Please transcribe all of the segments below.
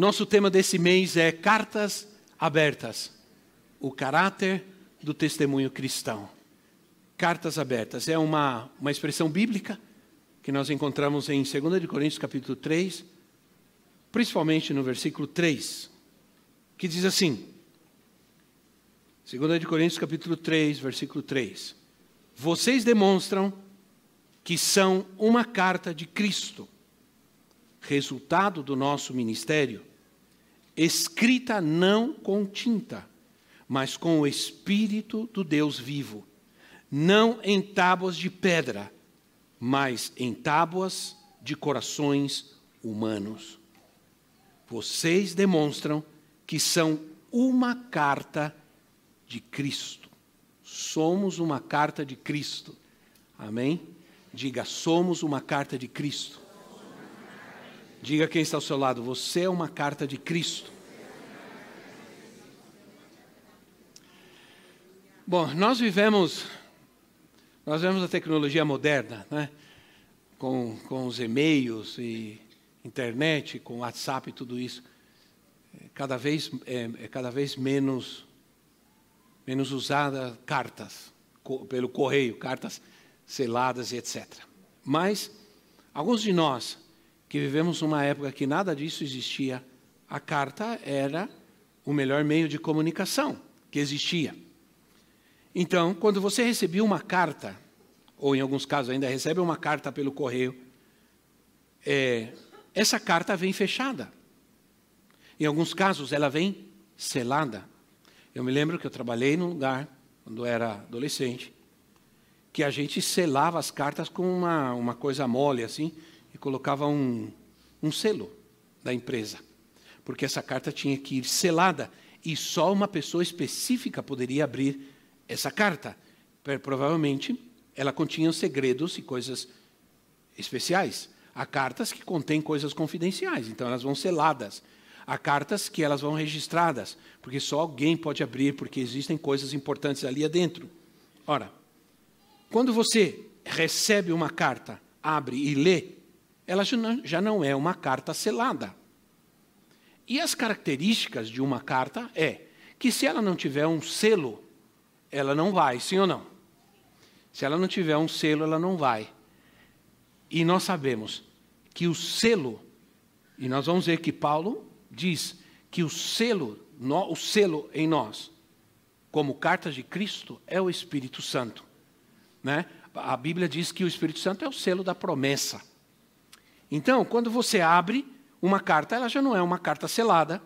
Nosso tema desse mês é Cartas Abertas o caráter do testemunho cristão. Cartas abertas é uma, uma expressão bíblica que nós encontramos em 2 Coríntios capítulo 3, principalmente no versículo 3, que diz assim: 2 Coríntios capítulo 3, versículo 3. Vocês demonstram que são uma carta de Cristo, resultado do nosso ministério, escrita não com tinta, mas com o Espírito do Deus vivo, não em tábuas de pedra, mas em tábuas de corações humanos. Vocês demonstram que são uma carta de Cristo. Somos uma carta de Cristo. Amém? Diga, somos uma carta de Cristo. Diga quem está ao seu lado, você é uma carta de Cristo. Bom, nós vivemos, nós vivemos a tecnologia moderna, né? Com, com os e-mails e internet, com WhatsApp e tudo isso. Cada vez, é, é cada vez menos, menos usada cartas, co, pelo correio, cartas seladas e etc. Mas, alguns de nós que vivemos numa época que nada disso existia, a carta era o melhor meio de comunicação que existia. Então, quando você recebia uma carta, ou em alguns casos ainda recebe uma carta pelo correio, é, essa carta vem fechada. Em alguns casos, ela vem selada. Eu me lembro que eu trabalhei num lugar, quando era adolescente, que a gente selava as cartas com uma, uma coisa mole assim, e colocava um, um selo da empresa, porque essa carta tinha que ir selada e só uma pessoa específica poderia abrir essa carta. Provavelmente ela continha segredos e coisas especiais. Há cartas que contêm coisas confidenciais, então elas vão seladas. Há cartas que elas vão registradas, porque só alguém pode abrir, porque existem coisas importantes ali adentro. Ora, quando você recebe uma carta, abre e lê, ela já não é uma carta selada. E as características de uma carta é que se ela não tiver um selo, ela não vai, sim ou não? Se ela não tiver um selo, ela não vai. E nós sabemos que o selo, e nós vamos ver que Paulo diz que o selo, o selo em nós, como carta de Cristo, é o Espírito Santo. Né? A Bíblia diz que o Espírito Santo é o selo da promessa. Então, quando você abre uma carta, ela já não é uma carta selada,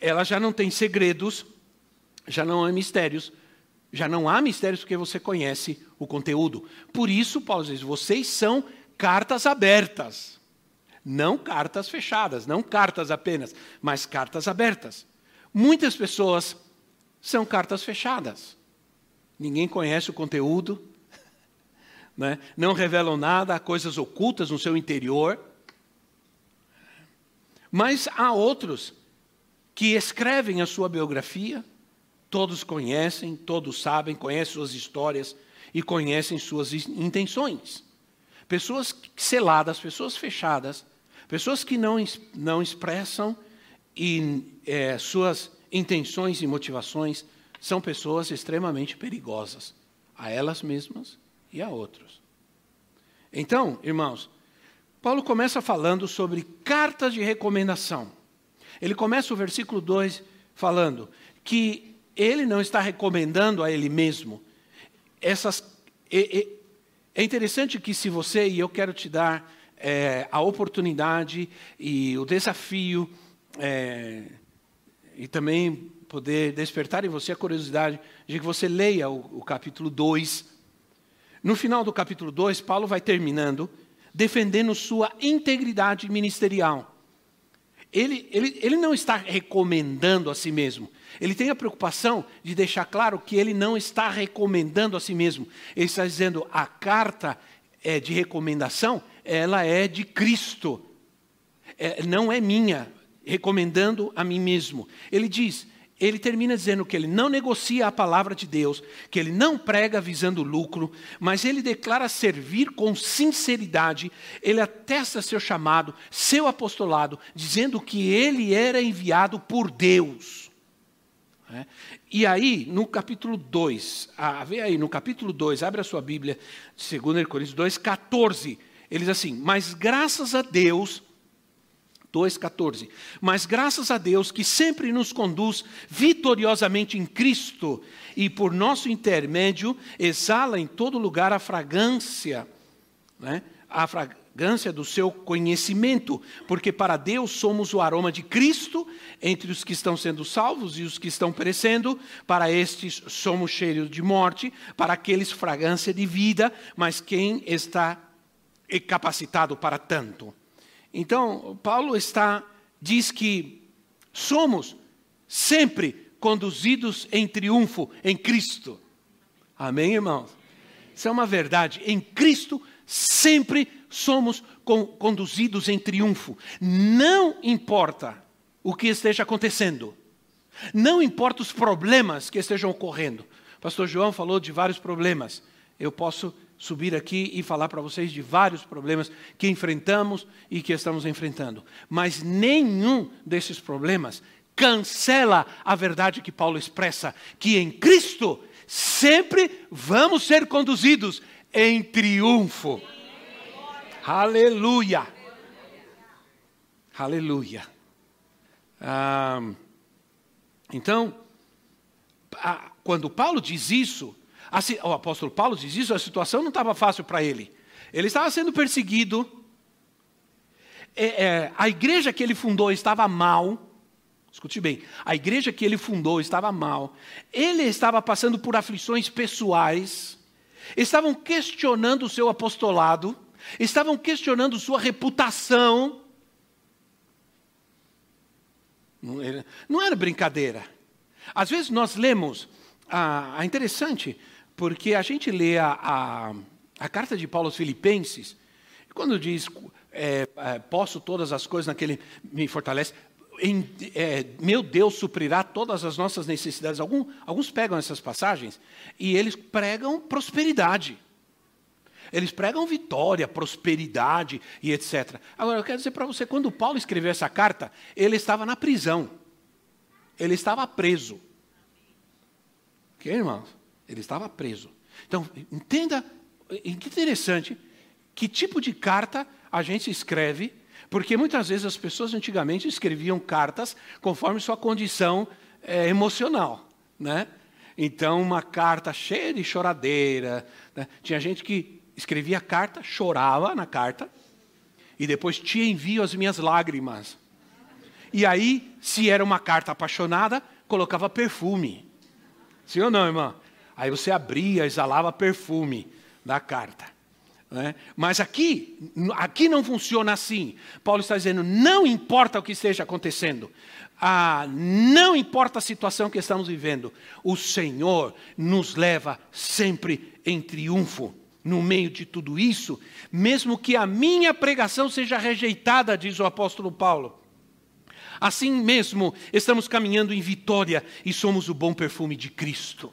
ela já não tem segredos, já não há mistérios, já não há mistérios porque você conhece o conteúdo. Por isso, Paulo diz: vocês são cartas abertas, não cartas fechadas, não cartas apenas, mas cartas abertas. Muitas pessoas são cartas fechadas. Ninguém conhece o conteúdo, né? não revelam nada, há coisas ocultas no seu interior. Mas há outros que escrevem a sua biografia, todos conhecem, todos sabem, conhecem suas histórias e conhecem suas intenções. Pessoas seladas, pessoas fechadas, pessoas que não, não expressam e, é, suas intenções e motivações, são pessoas extremamente perigosas, a elas mesmas e a outros. Então, irmãos, Paulo começa falando sobre cartas de recomendação. Ele começa o versículo 2 falando que ele não está recomendando a ele mesmo. Essas, é, é, interessante que se você, e eu quero te dar é, a oportunidade e o desafio, é, e também poder despertar em você a curiosidade de que você leia o, o capítulo 2, No final do capítulo 2, Paulo vai terminando defendendo sua integridade ministerial. Ele, ele, ele não está recomendando a si mesmo. Ele tem a preocupação de deixar claro que ele não está recomendando a si mesmo. Ele está dizendo a carta é de recomendação, ela é de Cristo. É, não é minha, recomendando a mim mesmo. Ele diz: ele termina dizendo que ele não negocia a palavra de Deus, que ele não prega visando lucro, mas ele declara servir com sinceridade, ele atesta seu chamado, seu apostolado, dizendo que ele era enviado por Deus. É. E aí, no capítulo 2, ah, vê aí, no capítulo 2, abre a sua Bíblia, 2 Coríntios 2, 14, ele diz assim: Mas graças a Deus 2,14. Mas graças a Deus que sempre nos conduz vitoriosamente em Cristo e por nosso intermédio exala em todo lugar a fragrância, né? a fragrância do seu conhecimento, porque para Deus somos o aroma de Cristo entre os que estão sendo salvos e os que estão perecendo, para estes somos cheiros de morte, para aqueles fragrância de vida, mas quem está capacitado para tanto? Então, Paulo está diz que somos sempre conduzidos em triunfo em Cristo. Amém, irmãos? Isso é uma verdade. Em Cristo sempre somos conduzidos em triunfo. Não importa o que esteja acontecendo. Não importa os problemas que estejam ocorrendo. Pastor João falou de vários problemas. Eu posso subir aqui e falar para vocês de vários problemas que enfrentamos e que estamos enfrentando. Mas nenhum desses problemas cancela a verdade que Paulo expressa, que em Cristo sempre vamos ser conduzidos em triunfo. Aleluia! Aleluia! Ah, então, quando Paulo diz isso, o apóstolo Paulo diz isso, a situação não estava fácil para ele. Ele estava sendo perseguido, é, é, a igreja que ele fundou estava mal. Escute bem, a igreja que ele fundou estava mal. Ele estava passando por aflições pessoais. Estavam questionando o seu apostolado. Estavam questionando sua reputação. Não era, brincadeira. Às vezes nós lemos, ah, é interessante, porque a gente lê a, a, a carta de Paulo aos Filipenses, e quando diz, é, é, posso todas as coisas naquele me fortalece, em, é, meu Deus suprirá todas as nossas necessidades. Algum, alguns pegam essas passagens e eles pregam prosperidade. Eles pregam vitória, prosperidade e etc. Agora, eu quero dizer para você, quando Paulo escreveu essa carta, ele estava na prisão. Ele estava preso. Ok, irmãos? Ele estava preso. Então, entenda, que interessante, que tipo de carta a gente escreve, porque muitas vezes as pessoas antigamente escreviam cartas conforme sua condição é, emocional. Né? Então, uma carta cheia de choradeira. Né? Tinha gente que escrevia carta, chorava na carta, e depois te envio as minhas lágrimas. E aí, se era uma carta apaixonada, colocava perfume. Sim ou não, irmã? Aí você abria, exalava perfume da carta. Né? Mas aqui, aqui não funciona assim. Paulo está dizendo: não importa o que esteja acontecendo, ah, não importa a situação que estamos vivendo, o Senhor nos leva sempre em triunfo. No meio de tudo isso, mesmo que a minha pregação seja rejeitada, diz o apóstolo Paulo, assim mesmo estamos caminhando em vitória e somos o bom perfume de Cristo.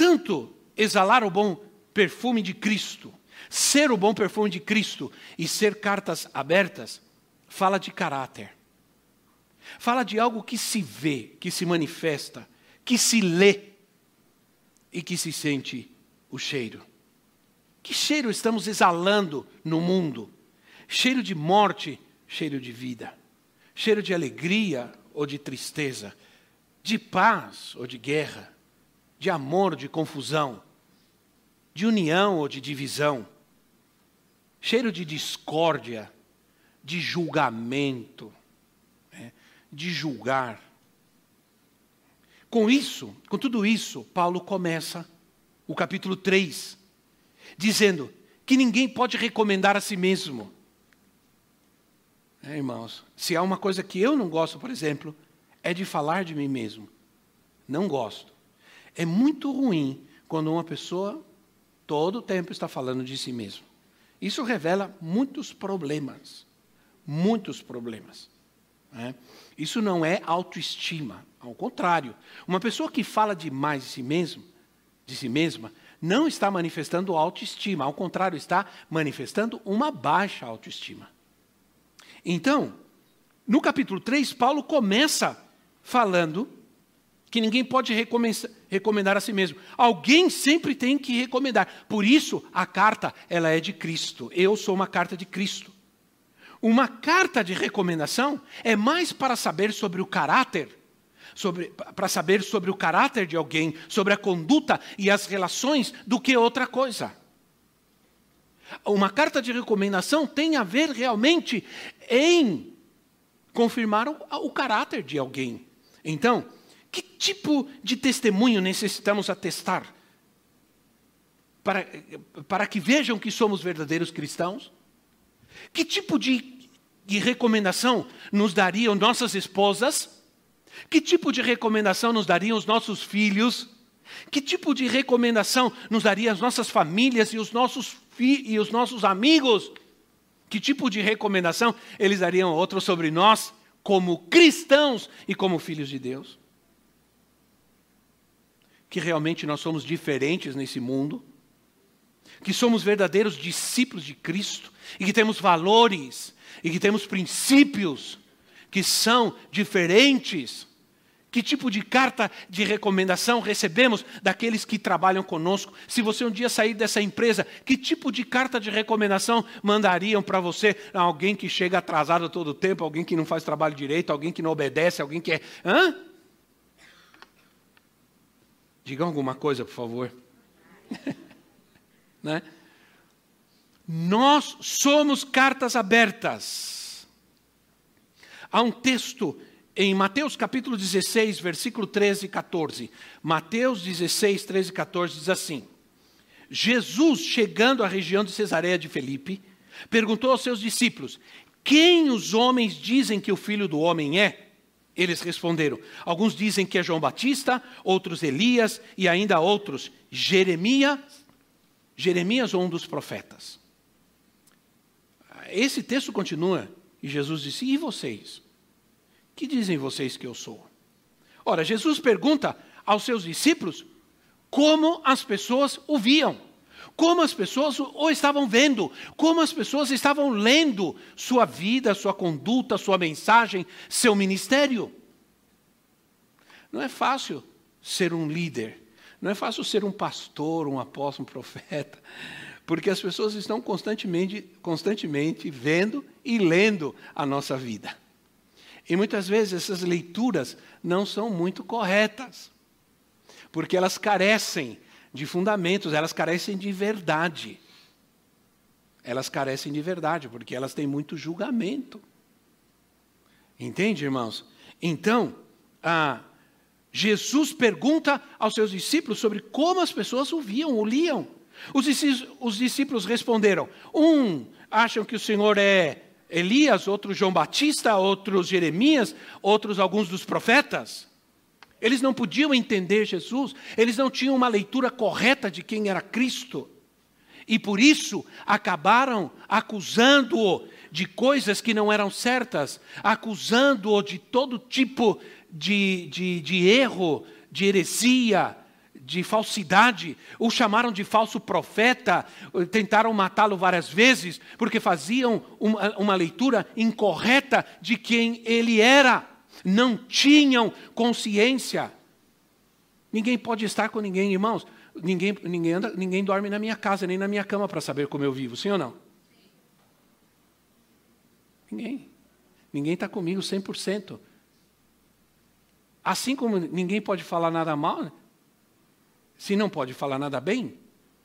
Tanto exalar o bom perfume de Cristo, ser o bom perfume de Cristo e ser cartas abertas, fala de caráter. Fala de algo que se vê, que se manifesta, que se lê e que se sente o cheiro. Que cheiro estamos exalando no mundo? Cheiro de morte, cheiro de vida. Cheiro de alegria ou de tristeza, de paz ou de guerra de amor, de confusão, de união ou de divisão, cheiro de discórdia, de julgamento, né? de julgar. Com isso, com tudo isso, Paulo começa o capítulo 3, dizendo que ninguém pode recomendar a si mesmo. É, irmãos, se há uma coisa que eu não gosto, por exemplo, é de falar de mim mesmo. Não gosto. É muito ruim quando uma pessoa todo o tempo está falando de si mesmo. Isso revela muitos problemas. Muitos problemas. Né? Isso não é autoestima. Ao contrário, uma pessoa que fala demais de si mesmo, de si mesma, não está manifestando autoestima, ao contrário, está manifestando uma baixa autoestima. Então, no capítulo 3, Paulo começa falando que ninguém pode recomendar a si mesmo. Alguém sempre tem que recomendar. Por isso, a carta, ela é de Cristo. Eu sou uma carta de Cristo. Uma carta de recomendação é mais para saber sobre o caráter para saber sobre o caráter de alguém, sobre a conduta e as relações, do que outra coisa. Uma carta de recomendação tem a ver realmente em confirmar o, o caráter de alguém. Então, que tipo de testemunho necessitamos atestar para, para que vejam que somos verdadeiros cristãos? Que tipo de, de recomendação nos dariam nossas esposas? Que tipo de recomendação nos dariam os nossos filhos? Que tipo de recomendação nos dariam as nossas famílias e os nossos, e os nossos amigos? Que tipo de recomendação eles dariam a outros sobre nós, como cristãos e como filhos de Deus? Que realmente nós somos diferentes nesse mundo, que somos verdadeiros discípulos de Cristo e que temos valores e que temos princípios que são diferentes. Que tipo de carta de recomendação recebemos daqueles que trabalham conosco? Se você um dia sair dessa empresa, que tipo de carta de recomendação mandariam para você? Alguém que chega atrasado todo o tempo, alguém que não faz trabalho direito, alguém que não obedece, alguém que é. Hã? Diga alguma coisa, por favor. né? Nós somos cartas abertas Há um texto em Mateus capítulo 16, versículo 13 e 14. Mateus 16, 13 e 14 diz assim: Jesus, chegando à região de Cesareia de Felipe, perguntou aos seus discípulos: Quem os homens dizem que o filho do homem é? Eles responderam: Alguns dizem que é João Batista, outros Elias e ainda outros Jeremias, Jeremias ou um dos profetas. Esse texto continua e Jesus disse: E vocês? Que dizem vocês que eu sou? Ora, Jesus pergunta aos seus discípulos como as pessoas o viam, como as pessoas o estavam vendo, como as pessoas estavam lendo sua vida, sua conduta, sua mensagem, seu ministério. Não é fácil ser um líder, não é fácil ser um pastor, um apóstolo, um profeta. Porque as pessoas estão constantemente, constantemente vendo e lendo a nossa vida. E muitas vezes essas leituras não são muito corretas, porque elas carecem de fundamentos, elas carecem de verdade. Elas carecem de verdade, porque elas têm muito julgamento. Entende, irmãos? Então, Jesus pergunta aos seus discípulos sobre como as pessoas o viam, o liam. Os discípulos responderam: um acham que o Senhor é Elias, outros João Batista, outros Jeremias, outros alguns dos profetas. Eles não podiam entender Jesus, eles não tinham uma leitura correta de quem era Cristo. E por isso acabaram acusando-o de coisas que não eram certas, acusando-o de todo tipo de, de, de erro, de heresia, de falsidade, o chamaram de falso profeta, tentaram matá-lo várias vezes, porque faziam uma, uma, leitura incorreta de quem ele era, não tinham consciência. Ninguém pode estar com ninguém, irmãos. Ninguém, ninguém, anda, ninguém dorme na minha casa, nem na minha cama para saber como eu vivo, sim ou não? Ninguém. Ninguém está comigo 100%. Assim como ninguém pode falar nada mal, se não pode falar nada bem,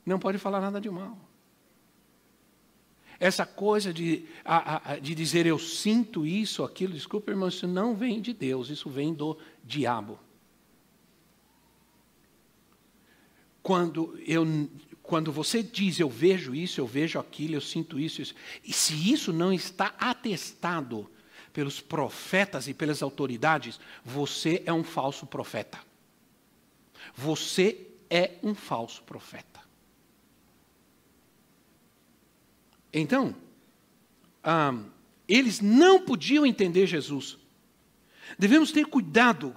não pode falar nada de mal. Essa coisa de, a, a, de dizer eu sinto isso, aquilo, desculpa, irmão, isso não vem de Deus, isso vem do diabo. quando, eu, quando você diz eu vejo isso, eu vejo aquilo, eu sinto isso, isso, e se isso não está atestado pelos profetas e pelas autoridades, você é um falso profeta. Você é um falso profeta. Então, ah, eles não podiam entender Jesus. Devemos ter cuidado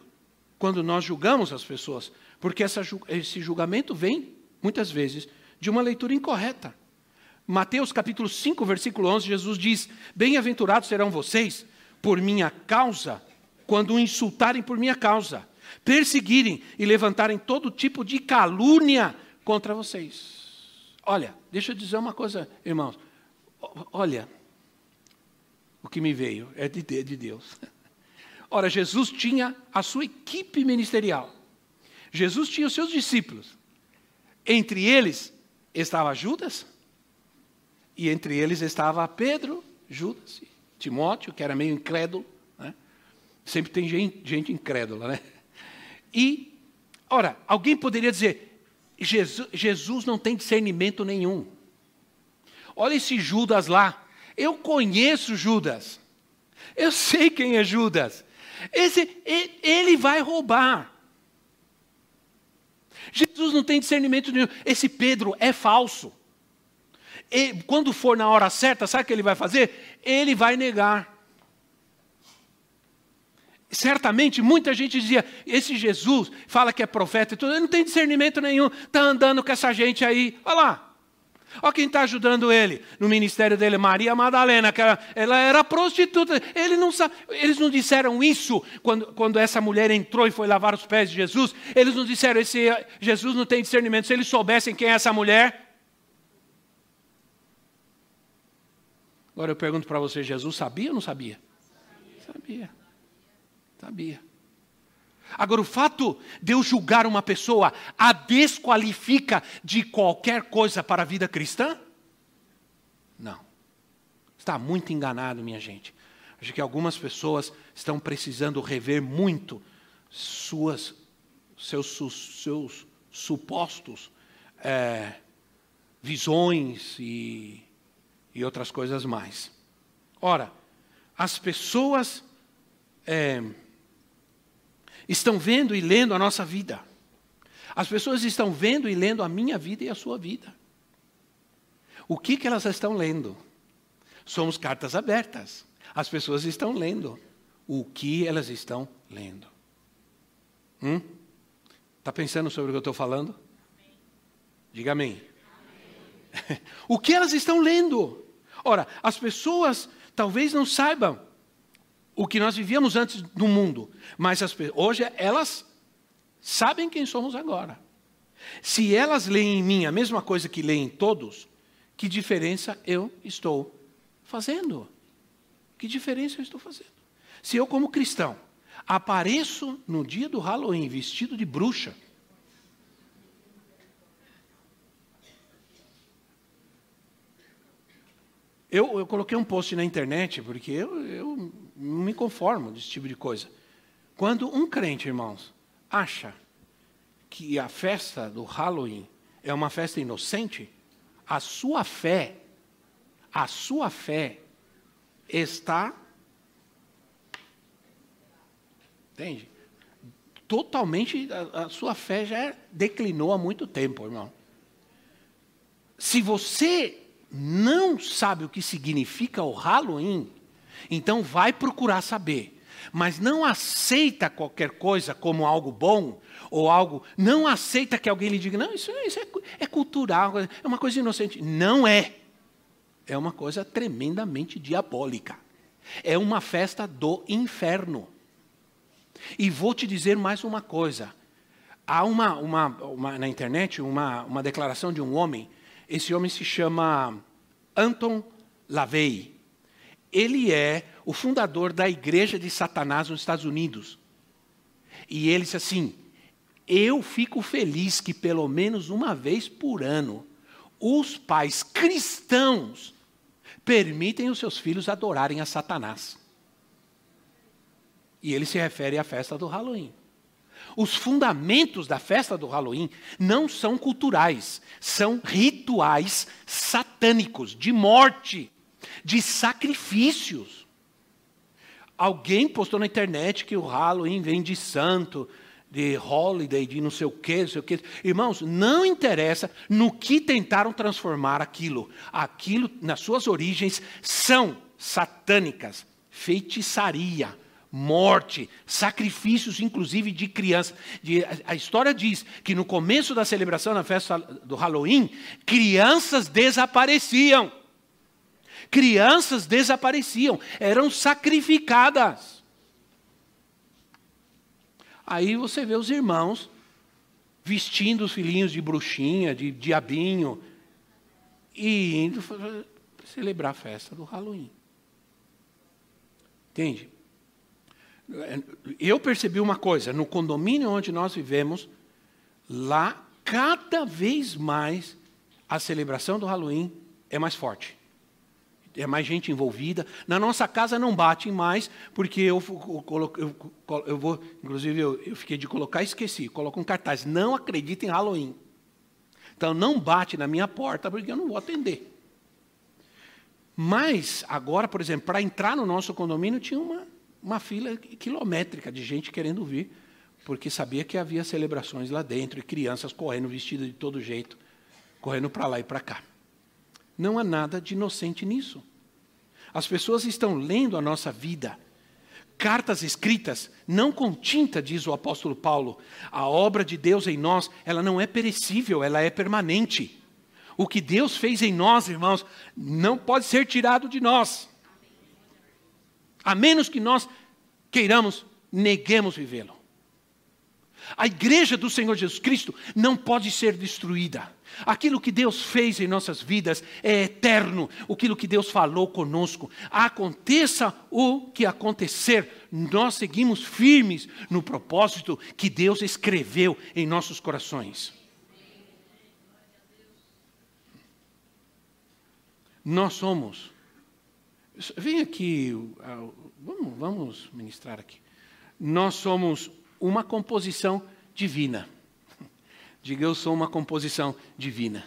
quando nós julgamos as pessoas, porque essa, esse julgamento vem, muitas vezes, de uma leitura incorreta. Mateus capítulo 5, versículo 11, Jesus diz: Bem-aventurados serão vocês por minha causa, quando o insultarem por minha causa, perseguirem e levantarem todo tipo de calúnia contra vocês. Olha, deixa eu dizer uma coisa, irmãos. Olha, o que me veio é de, de Deus. Ora, Jesus tinha a sua equipe ministerial. Jesus tinha os seus discípulos. Entre eles estava Judas, e entre eles estava Pedro, Judas, Timóteo, que era meio incrédulo. Né? Sempre tem gente, gente incrédula, né? E, ora, alguém poderia dizer: Jesus, Jesus não tem discernimento nenhum. Olha esse Judas lá. Eu conheço Judas. Eu sei quem é Judas. Esse, ele vai roubar. Jesus não tem discernimento nenhum. Esse Pedro é falso. E, quando for na hora certa, sabe o que ele vai fazer? Ele vai negar. Certamente muita gente dizia: esse Jesus fala que é profeta e tudo, ele não tem discernimento nenhum, está andando com essa gente aí. Olha lá. Olha quem está ajudando ele no ministério dele, Maria Madalena, que ela, ela era prostituta. Ele não eles não disseram isso quando, quando essa mulher entrou e foi lavar os pés de Jesus. Eles não disseram: esse Jesus não tem discernimento. Se eles soubessem quem é essa mulher, Agora eu pergunto para você: Jesus sabia ou não sabia? Sabia. Sabia. Agora, o fato de eu julgar uma pessoa a desqualifica de qualquer coisa para a vida cristã? Não. Está muito enganado, minha gente. Acho que algumas pessoas estão precisando rever muito suas, seus, seus supostos é, visões e e outras coisas mais. Ora, as pessoas é, estão vendo e lendo a nossa vida. As pessoas estão vendo e lendo a minha vida e a sua vida. O que, que elas estão lendo? Somos cartas abertas. As pessoas estão lendo o que elas estão lendo. Está hum? Tá pensando sobre o que eu estou falando? Diga amém. o que elas estão lendo? Ora, as pessoas talvez não saibam o que nós vivíamos antes no mundo, mas as, hoje elas sabem quem somos agora. Se elas leem em mim a mesma coisa que leem em todos, que diferença eu estou fazendo? Que diferença eu estou fazendo? Se eu, como cristão, apareço no dia do Halloween vestido de bruxa, Eu, eu coloquei um post na internet, porque eu, eu não me conformo desse tipo de coisa. Quando um crente, irmãos, acha que a festa do Halloween é uma festa inocente, a sua fé, a sua fé está. Entende? Totalmente, a, a sua fé já declinou há muito tempo, irmão. Se você não sabe o que significa o Halloween, então vai procurar saber. Mas não aceita qualquer coisa como algo bom ou algo. Não aceita que alguém lhe diga, não, isso, isso é, é cultural, é uma coisa inocente. Não é. É uma coisa tremendamente diabólica. É uma festa do inferno. E vou te dizer mais uma coisa. Há uma, uma, uma, na internet uma, uma declaração de um homem esse homem se chama Anton LaVey. Ele é o fundador da Igreja de Satanás nos Estados Unidos. E ele disse assim: Eu fico feliz que pelo menos uma vez por ano os pais cristãos permitem os seus filhos adorarem a Satanás. E ele se refere à festa do Halloween. Os fundamentos da festa do Halloween não são culturais, são rituais satânicos, de morte, de sacrifícios. Alguém postou na internet que o Halloween vem de santo, de holiday, de não sei o quê, não sei o quê. Irmãos, não interessa no que tentaram transformar aquilo. Aquilo, nas suas origens, são satânicas, feitiçaria, morte, sacrifícios, inclusive de crianças. A, história diz que no começo da celebração, na festa do Halloween, crianças desapareciam. Crianças desapareciam, eram sacrificadas. Aí você vê os irmãos vestindo os filhinhos de bruxinha, de diabinho, e indo celebrar a festa do Halloween. Entende? Eu percebi uma coisa: no condomínio onde nós vivemos, lá, cada vez mais, a celebração do Halloween é mais forte é mais gente envolvida. Na nossa casa não bate mais, porque eu, eu, eu, eu vou, inclusive eu, eu, fiquei de colocar, esqueci, coloco um cartaz, não acredita em Halloween. Então não bate na minha porta, porque eu não vou atender. Mas agora, por exemplo, para entrar no nosso condomínio tinha uma, uma fila quilométrica de gente querendo vir, porque sabia que havia celebrações lá dentro e crianças correndo vestidas de todo jeito, correndo para lá e para cá. Não há nada de inocente nisso. As pessoas estão lendo a nossa vida. Cartas escritas, não com tinta, diz o apóstolo Paulo. A obra de Deus em nós, ela não é perecível, ela é permanente. O que Deus fez em nós, irmãos, não pode ser tirado de nós. A menos que nós queiramos, neguemos vivê-lo. A igreja do Senhor Jesus Cristo não pode ser destruída. Aquilo que Deus fez em nossas vidas é eterno. Aquilo que Deus falou conosco. Aconteça o que acontecer, nós seguimos firmes no propósito que Deus escreveu em nossos corações. Nós somos. Vem aqui, vamos, vamos ministrar aqui. Nós somos uma composição divina. Diga, eu sou uma composição divina.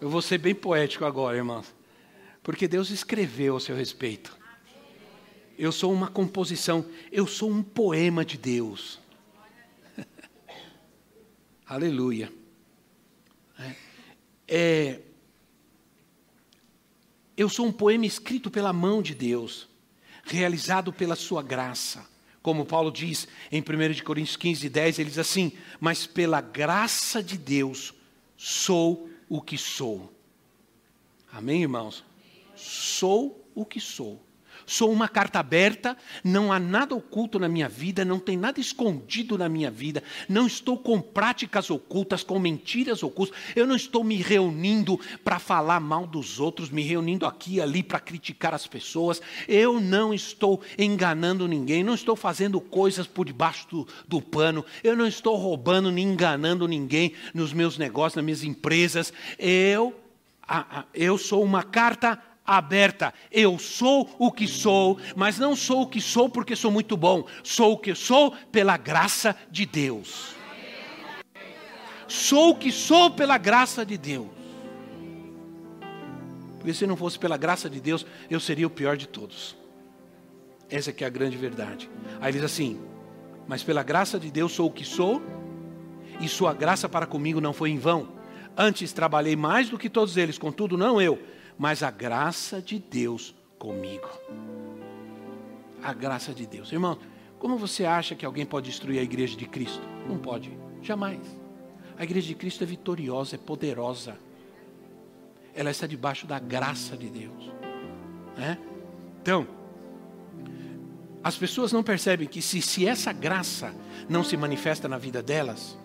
Eu vou ser bem poético agora, irmãos. Porque Deus escreveu a seu respeito. Eu sou uma composição, eu sou um poema de Deus. Aleluia. É, é, eu sou um poema escrito pela mão de Deus, realizado pela sua graça. Como Paulo diz em 1 Coríntios 15, 10, ele diz assim: Mas pela graça de Deus sou o que sou. Amém, irmãos? Sou o que sou. Sou uma carta aberta, não há nada oculto na minha vida, não tem nada escondido na minha vida, não estou com práticas ocultas, com mentiras ocultas, eu não estou me reunindo para falar mal dos outros, me reunindo aqui e ali para criticar as pessoas, eu não estou enganando ninguém, não estou fazendo coisas por debaixo do, do pano, eu não estou roubando nem enganando ninguém nos meus negócios, nas minhas empresas, eu, eu sou uma carta aberta. Eu sou o que sou, mas não sou o que sou porque sou muito bom. Sou o que sou pela graça de Deus. Sou o que sou pela graça de Deus. Porque se não fosse pela graça de Deus, eu seria o pior de todos. Essa que é a grande verdade. Aí ele diz assim: Mas pela graça de Deus sou o que sou, e sua graça para comigo não foi em vão. Antes trabalhei mais do que todos eles, contudo, não eu, mas a graça de Deus comigo. A graça de Deus. Irmão, como você acha que alguém pode destruir a igreja de Cristo? Não pode, jamais. A igreja de Cristo é vitoriosa, é poderosa. Ela está debaixo da graça de Deus. Né? Então, as pessoas não percebem que se, se essa graça não se manifesta na vida delas,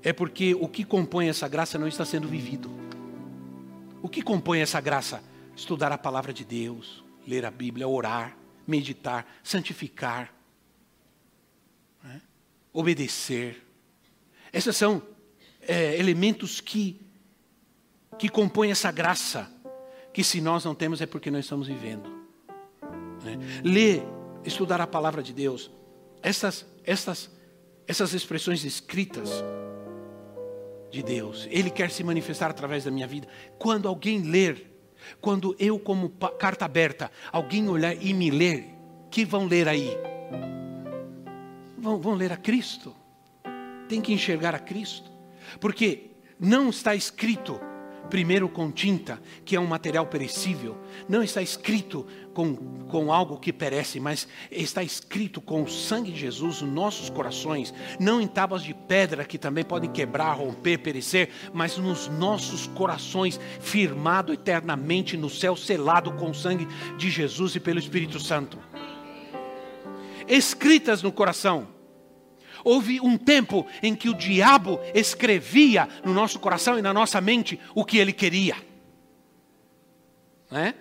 é porque o que compõe essa graça não está sendo vivido. O que compõe essa graça? Estudar a palavra de Deus, ler a Bíblia, orar, meditar, santificar, né? obedecer. Esses são é, elementos que, que compõem essa graça, que se nós não temos é porque não estamos vivendo. Né? Ler, estudar a palavra de Deus, essas, essas, essas expressões escritas de Deus. Ele quer se manifestar através da minha vida. Quando alguém ler, quando eu, como carta aberta, alguém olhar e me ler, que vão ler aí? Vão, vão ler a Cristo. Tem que enxergar a Cristo. Porque não está escrito primeiro com tinta, que é um material perecível. Não está escrito com, com algo que perece, mas está escrito com o sangue de Jesus nos nossos corações. Não em tábuas de pedra que também podem quebrar, romper, perecer, mas nos nossos corações, firmado eternamente no céu, selado com o sangue de Jesus e pelo Espírito Santo. Escritas no coração. Houve um tempo em que o diabo escrevia no nosso coração e na nossa mente o que ele queria. Não é?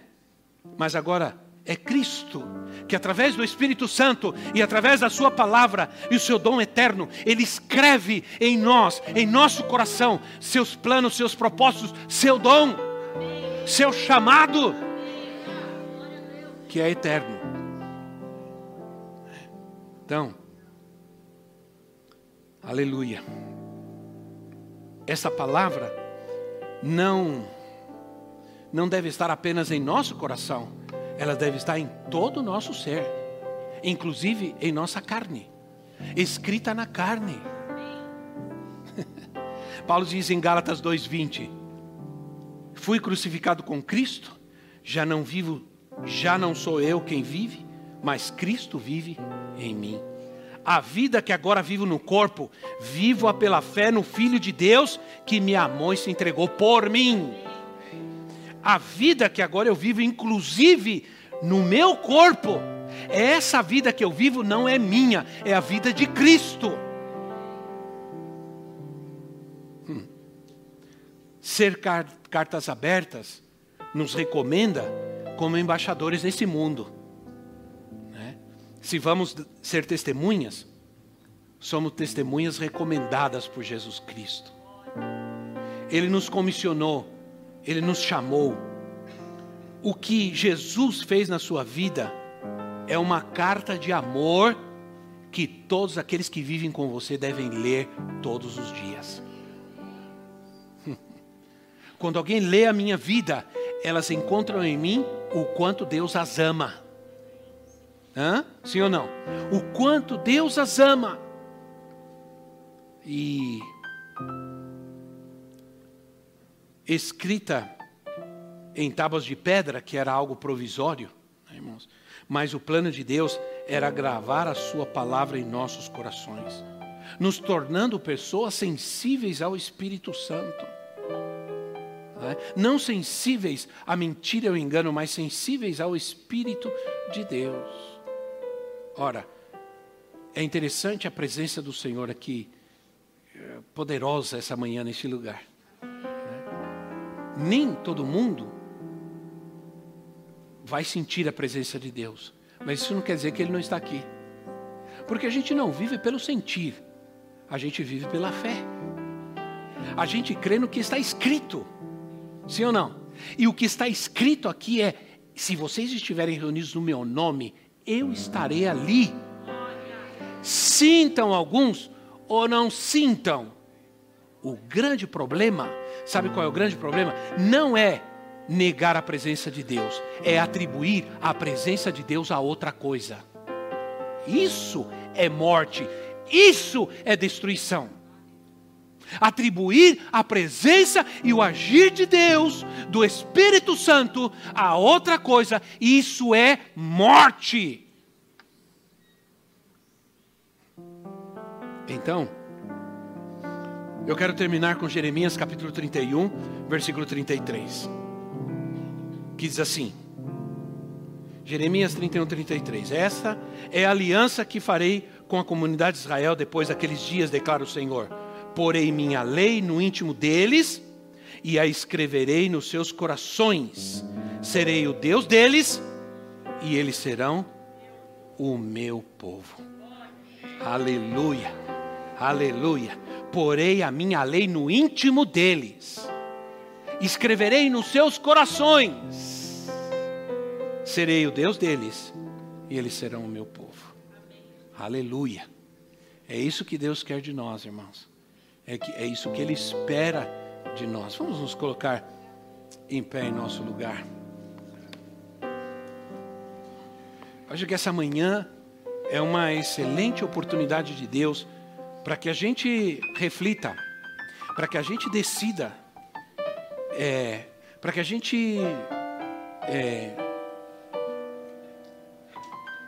Mas agora é Cristo que, através do Espírito Santo e através da Sua palavra e o seu dom eterno, Ele escreve em nós, em nosso coração, seus planos, seus propósitos, seu dom, seu chamado, que é eterno. Então, Aleluia. Essa palavra não não deve estar apenas em nosso coração, ela deve estar em todo o nosso ser, inclusive em nossa carne, escrita na carne. Paulo diz em Gálatas 2:20: Fui crucificado com Cristo, já não vivo, já não sou eu quem vive, mas Cristo vive em mim. A vida que agora vivo no corpo, vivo-a pela fé no Filho de Deus que me amou e se entregou por mim. A vida que agora eu vivo, inclusive no meu corpo, essa vida que eu vivo não é minha, é a vida de Cristo. Hum. Ser cartas abertas nos recomenda como embaixadores nesse mundo se vamos ser testemunhas, somos testemunhas recomendadas por Jesus Cristo. Ele nos comissionou, ele nos chamou. O que Jesus fez na sua vida é uma carta de amor que todos aqueles que vivem com você devem ler todos os dias. Quando alguém lê a minha vida, elas encontram em mim o quanto Deus as ama. Hã? Sim ou não? O quanto Deus as ama. E escrita em tábuas de pedra, que era algo provisório, né, irmãos, mas o plano de Deus era gravar a sua palavra em nossos corações, nos tornando pessoas sensíveis ao Espírito Santo. Não sensíveis à mentira e ao engano, mas sensíveis ao Espírito de Deus. Ora, é interessante a presença do Senhor aqui, eh, poderosa essa manhã neste lugar. Né? Nem todo mundo vai sentir a presença de Deus, mas isso não quer dizer que Ele não está aqui, porque a gente não vive pelo sentir, a gente vive pela fé. A gente crê no que está escrito, sim ou não? E o que está escrito aqui é: se vocês estiverem reunidos no meu nome, eu estarei ali. Sintam alguns ou não sintam. O grande problema, sabe qual é o grande problema? Não é negar a presença de Deus, é atribuir a presença de Deus a outra coisa. Isso é morte, isso é destruição atribuir a presença e o agir de Deus, do Espírito Santo, a outra coisa, isso é morte. Então, eu quero terminar com Jeremias capítulo 31, versículo 33, que diz assim: Jeremias 31, 33. Essa é a aliança que farei com a comunidade de Israel depois daqueles dias, declara o Senhor porei minha lei no íntimo deles e a escreverei nos seus corações. Serei o Deus deles e eles serão o meu povo. Aleluia, aleluia. Porei a minha lei no íntimo deles, escreverei nos seus corações. Serei o Deus deles e eles serão o meu povo. Aleluia. É isso que Deus quer de nós, irmãos. É, que, é isso que Ele espera de nós. Vamos nos colocar em pé em nosso lugar. Acho que essa manhã é uma excelente oportunidade de Deus para que a gente reflita, para que a gente decida, é, para que a gente é,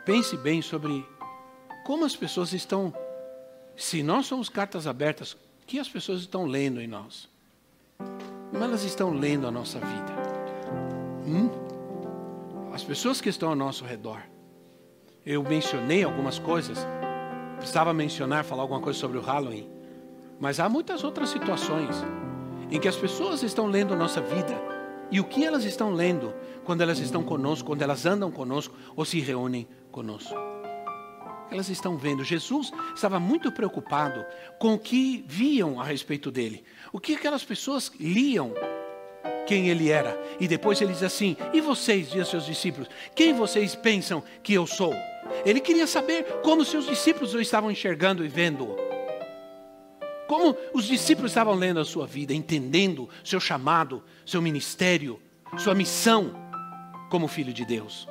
pense bem sobre como as pessoas estão, se nós somos cartas abertas, que as pessoas estão lendo em nós? Como elas estão lendo a nossa vida? Hum? As pessoas que estão ao nosso redor eu mencionei algumas coisas, precisava mencionar, falar alguma coisa sobre o Halloween, mas há muitas outras situações em que as pessoas estão lendo a nossa vida e o que elas estão lendo quando elas estão conosco, quando elas andam conosco ou se reúnem conosco. Elas estão vendo. Jesus estava muito preocupado com o que viam a respeito dele. O que aquelas pessoas liam quem ele era. E depois ele diz assim: E vocês, diz seus discípulos, quem vocês pensam que eu sou? Ele queria saber como seus discípulos o estavam enxergando e vendo. Como os discípulos estavam lendo a sua vida, entendendo seu chamado, seu ministério, sua missão como filho de Deus.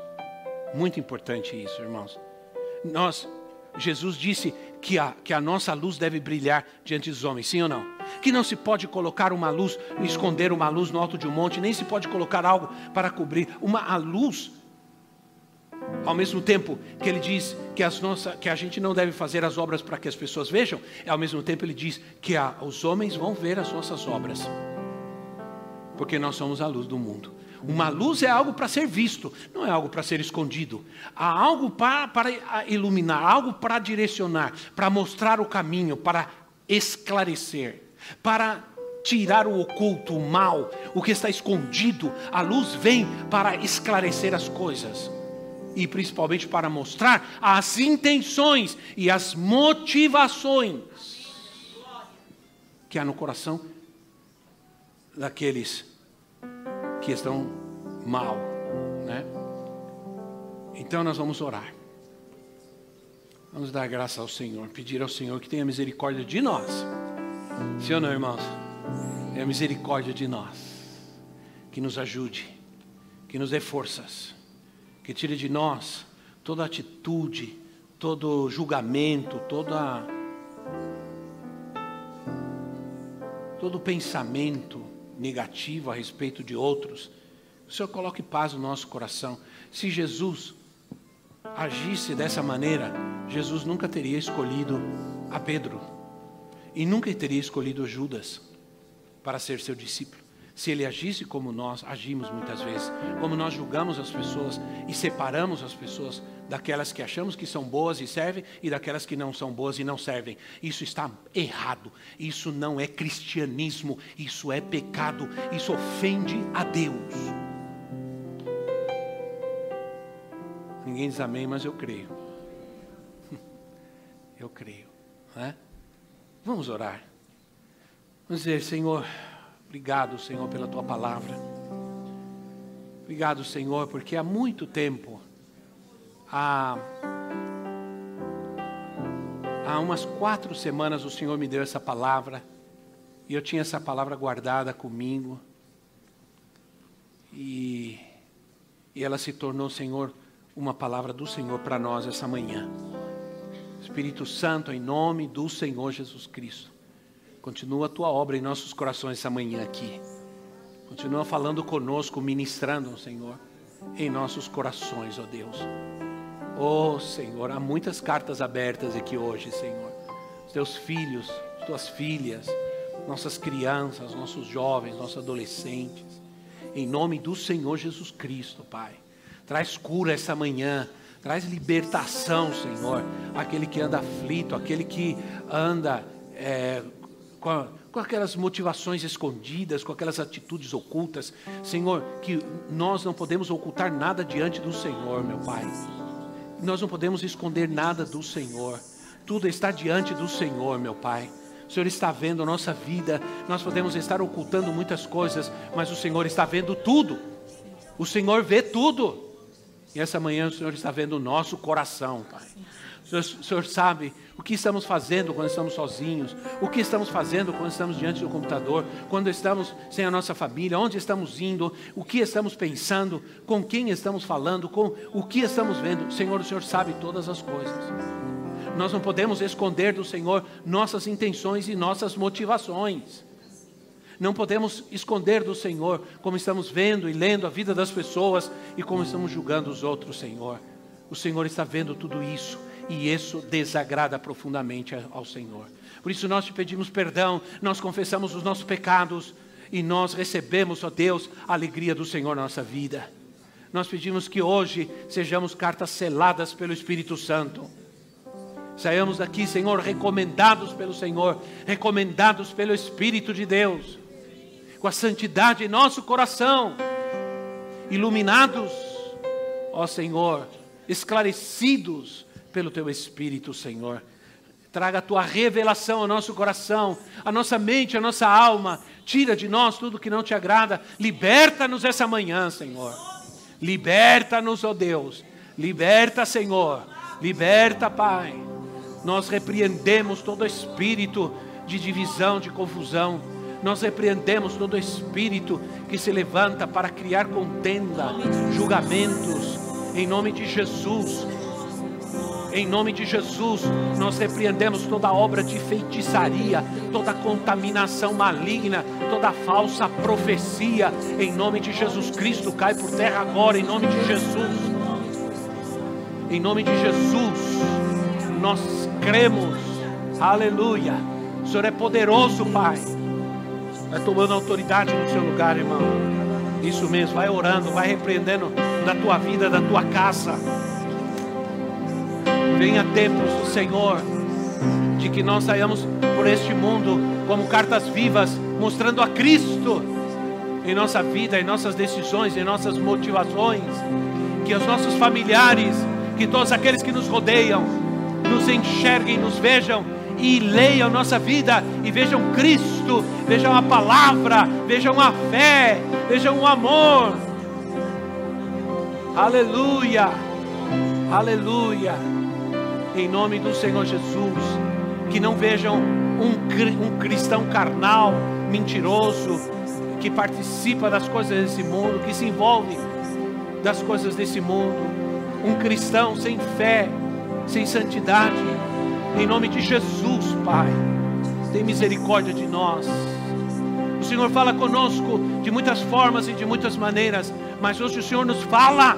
Muito importante isso, irmãos. Nós, Jesus disse que a, que a nossa luz deve brilhar diante dos homens, sim ou não? Que não se pode colocar uma luz, esconder uma luz no alto de um monte, nem se pode colocar algo para cobrir. Uma a luz ao mesmo tempo que ele diz que, as nossa, que a gente não deve fazer as obras para que as pessoas vejam, ao mesmo tempo ele diz que a, os homens vão ver as nossas obras, porque nós somos a luz do mundo. Uma luz é algo para ser visto, não é algo para ser escondido. Há algo para, iluminar, algo para direcionar, para mostrar o caminho, para esclarecer, para tirar o oculto, o mal, o que está escondido. A luz vem para esclarecer as coisas e principalmente para mostrar as intenções e as motivações que há no coração daqueles que estão mal, né? Então nós vamos orar. Vamos dar graça ao Senhor, pedir ao Senhor que tenha misericórdia de nós. Sim ou não, irmãos? Tenha misericórdia de nós. Que nos ajude, que nos dê forças que tire de nós toda atitude, todo julgamento, toda todo pensamento negativo a respeito de outros. O Senhor coloque paz no nosso coração. Se Jesus agisse dessa maneira, Jesus nunca teria escolhido a Pedro e nunca teria escolhido Judas para ser seu discípulo se ele agisse como nós agimos muitas vezes, como nós julgamos as pessoas e separamos as pessoas daquelas que achamos que são boas e servem e daquelas que não são boas e não servem. Isso está errado. Isso não é cristianismo, isso é pecado, isso ofende a Deus. Ninguém diz amém, mas eu creio. Eu creio. Né? Vamos orar. Vamos dizer, Senhor, Obrigado, Senhor, pela tua palavra. Obrigado, Senhor, porque há muito tempo, há, há umas quatro semanas, o Senhor me deu essa palavra, e eu tinha essa palavra guardada comigo, e, e ela se tornou, Senhor, uma palavra do Senhor para nós essa manhã. Espírito Santo, em nome do Senhor Jesus Cristo. Continua a tua obra em nossos corações essa manhã aqui. Continua falando conosco, ministrando, Senhor, em nossos corações, ó Deus. Oh, Senhor, há muitas cartas abertas aqui hoje, Senhor. Os teus filhos, as tuas filhas, nossas crianças, nossos jovens, nossos adolescentes. Em nome do Senhor Jesus Cristo, Pai. Traz cura essa manhã. Traz libertação, Senhor. Aquele que anda aflito, aquele que anda é, com, a, com aquelas motivações escondidas, com aquelas atitudes ocultas. Senhor, que nós não podemos ocultar nada diante do Senhor, meu Pai. Nós não podemos esconder nada do Senhor. Tudo está diante do Senhor, meu Pai. O Senhor está vendo a nossa vida. Nós podemos estar ocultando muitas coisas, mas o Senhor está vendo tudo. O Senhor vê tudo. E essa manhã o Senhor está vendo o nosso coração, Pai. O Senhor, o Senhor sabe o que estamos fazendo quando estamos sozinhos, o que estamos fazendo quando estamos diante do computador, quando estamos sem a nossa família, onde estamos indo, o que estamos pensando, com quem estamos falando, com o que estamos vendo. Senhor, o Senhor sabe todas as coisas. Nós não podemos esconder do Senhor nossas intenções e nossas motivações. Não podemos esconder do Senhor como estamos vendo e lendo a vida das pessoas e como estamos julgando os outros, Senhor. O Senhor está vendo tudo isso e isso desagrada profundamente ao Senhor. Por isso nós te pedimos perdão, nós confessamos os nossos pecados e nós recebemos, ó Deus, a alegria do Senhor na nossa vida. Nós pedimos que hoje sejamos cartas seladas pelo Espírito Santo. Saiamos daqui, Senhor, recomendados pelo Senhor, recomendados pelo Espírito de Deus, com a santidade em nosso coração, iluminados, ó Senhor, esclarecidos pelo teu Espírito, Senhor. Traga a tua revelação ao nosso coração, à nossa mente, à nossa alma. Tira de nós tudo que não te agrada. Liberta-nos essa manhã, Senhor. Liberta-nos, ó Deus. Liberta, Senhor. Liberta, Pai. Nós repreendemos todo espírito de divisão, de confusão. Nós repreendemos todo espírito que se levanta para criar contenda, julgamentos. Em nome de Jesus, em nome de Jesus, nós repreendemos toda obra de feitiçaria, toda contaminação maligna, toda falsa profecia. Em nome de Jesus Cristo, cai por terra agora, em nome de Jesus. Em nome de Jesus, nós cremos. Aleluia. O Senhor é poderoso, Pai. Vai tomando autoridade no seu lugar, irmão. Isso mesmo, vai orando, vai repreendendo da tua vida, da tua casa. Venha tempos do Senhor, de que nós saiamos por este mundo como cartas vivas, mostrando a Cristo em nossa vida, em nossas decisões, em nossas motivações. Que os nossos familiares, que todos aqueles que nos rodeiam, nos enxerguem, nos vejam e leiam nossa vida e vejam Cristo, vejam a palavra, vejam a fé, vejam o amor. Aleluia, aleluia em nome do Senhor Jesus. Que não vejam um, um cristão carnal, mentiroso, que participa das coisas desse mundo, que se envolve das coisas desse mundo. Um cristão sem fé, sem santidade. Em nome de Jesus, Pai, tem misericórdia de nós. O Senhor fala conosco de muitas formas e de muitas maneiras, mas hoje o Senhor nos fala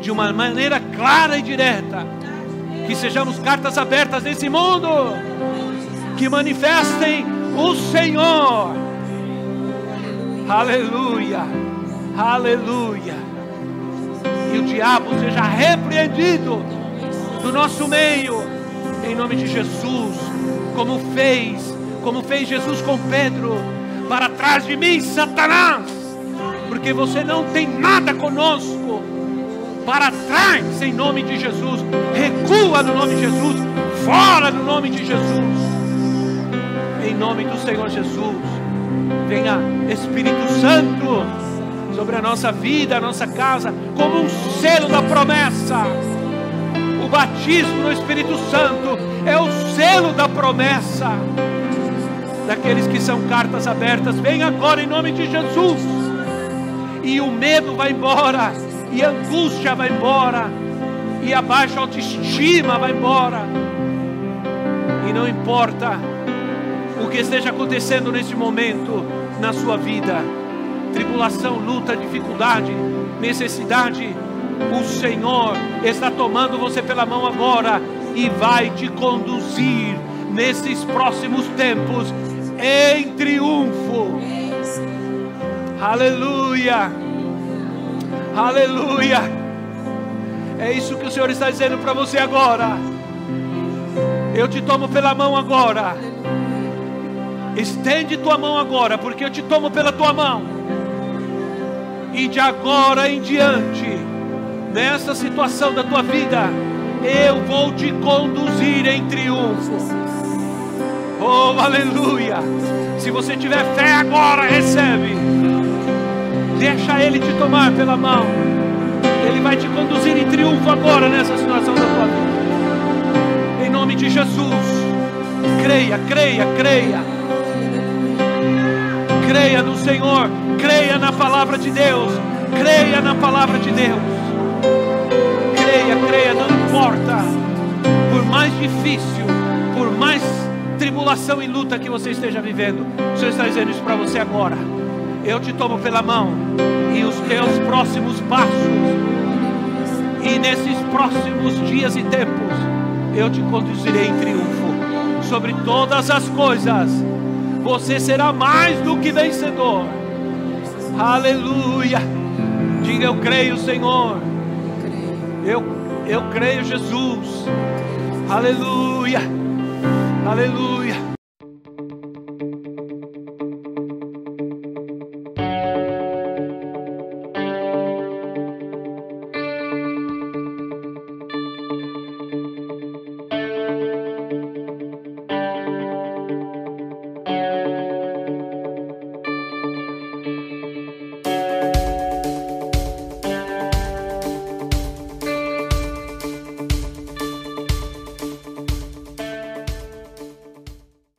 de uma maneira clara e direta que sejamos cartas abertas nesse mundo, que manifestem o Senhor. Aleluia, aleluia. E o diabo seja repreendido do nosso meio, em nome de Jesus, como fez, como fez Jesus com Pedro, para trás de mim, Satanás, porque você não tem nada conosco para trás em nome de Jesus, recua no nome de Jesus, fora no nome de Jesus, em nome do Senhor Jesus. Venha Espírito Santo sobre a nossa vida, a nossa casa, como um selo da promessa. Batismo no Espírito Santo é o selo da promessa daqueles que são cartas abertas. Vem agora em nome de Jesus. E o medo vai embora e a angústia vai embora, e a baixa autoestima vai embora, e não importa o que esteja acontecendo nesse momento na sua vida tribulação, luta, dificuldade, necessidade o Senhor está tomando você pela mão agora e vai te conduzir nesses próximos tempos em triunfo. Aleluia. Aleluia. É isso que o Senhor está dizendo para você agora. Eu te tomo pela mão agora. Estende tua mão agora, porque eu te tomo pela tua mão. E de agora em diante, nessa situação da tua vida, eu vou te conduzir em triunfo. Oh, aleluia! Se você tiver fé agora, recebe. Deixa Ele te tomar pela mão. Ele vai te conduzir em triunfo agora nessa situação da tua vida. Em nome de Jesus. Creia, creia, creia. Creia no Senhor. Creia na palavra de Deus. Creia na palavra de Deus. Creia, creia, não importa. Por mais difícil, por mais tribulação e luta que você esteja vivendo, o Senhor está dizendo isso para você agora. Eu te tomo pela mão e os teus próximos passos, e nesses próximos dias e tempos, eu te conduzirei em triunfo sobre todas as coisas. Você será mais do que vencedor. Aleluia. Diga eu creio, Senhor. Eu eu creio, Jesus. Aleluia. Aleluia.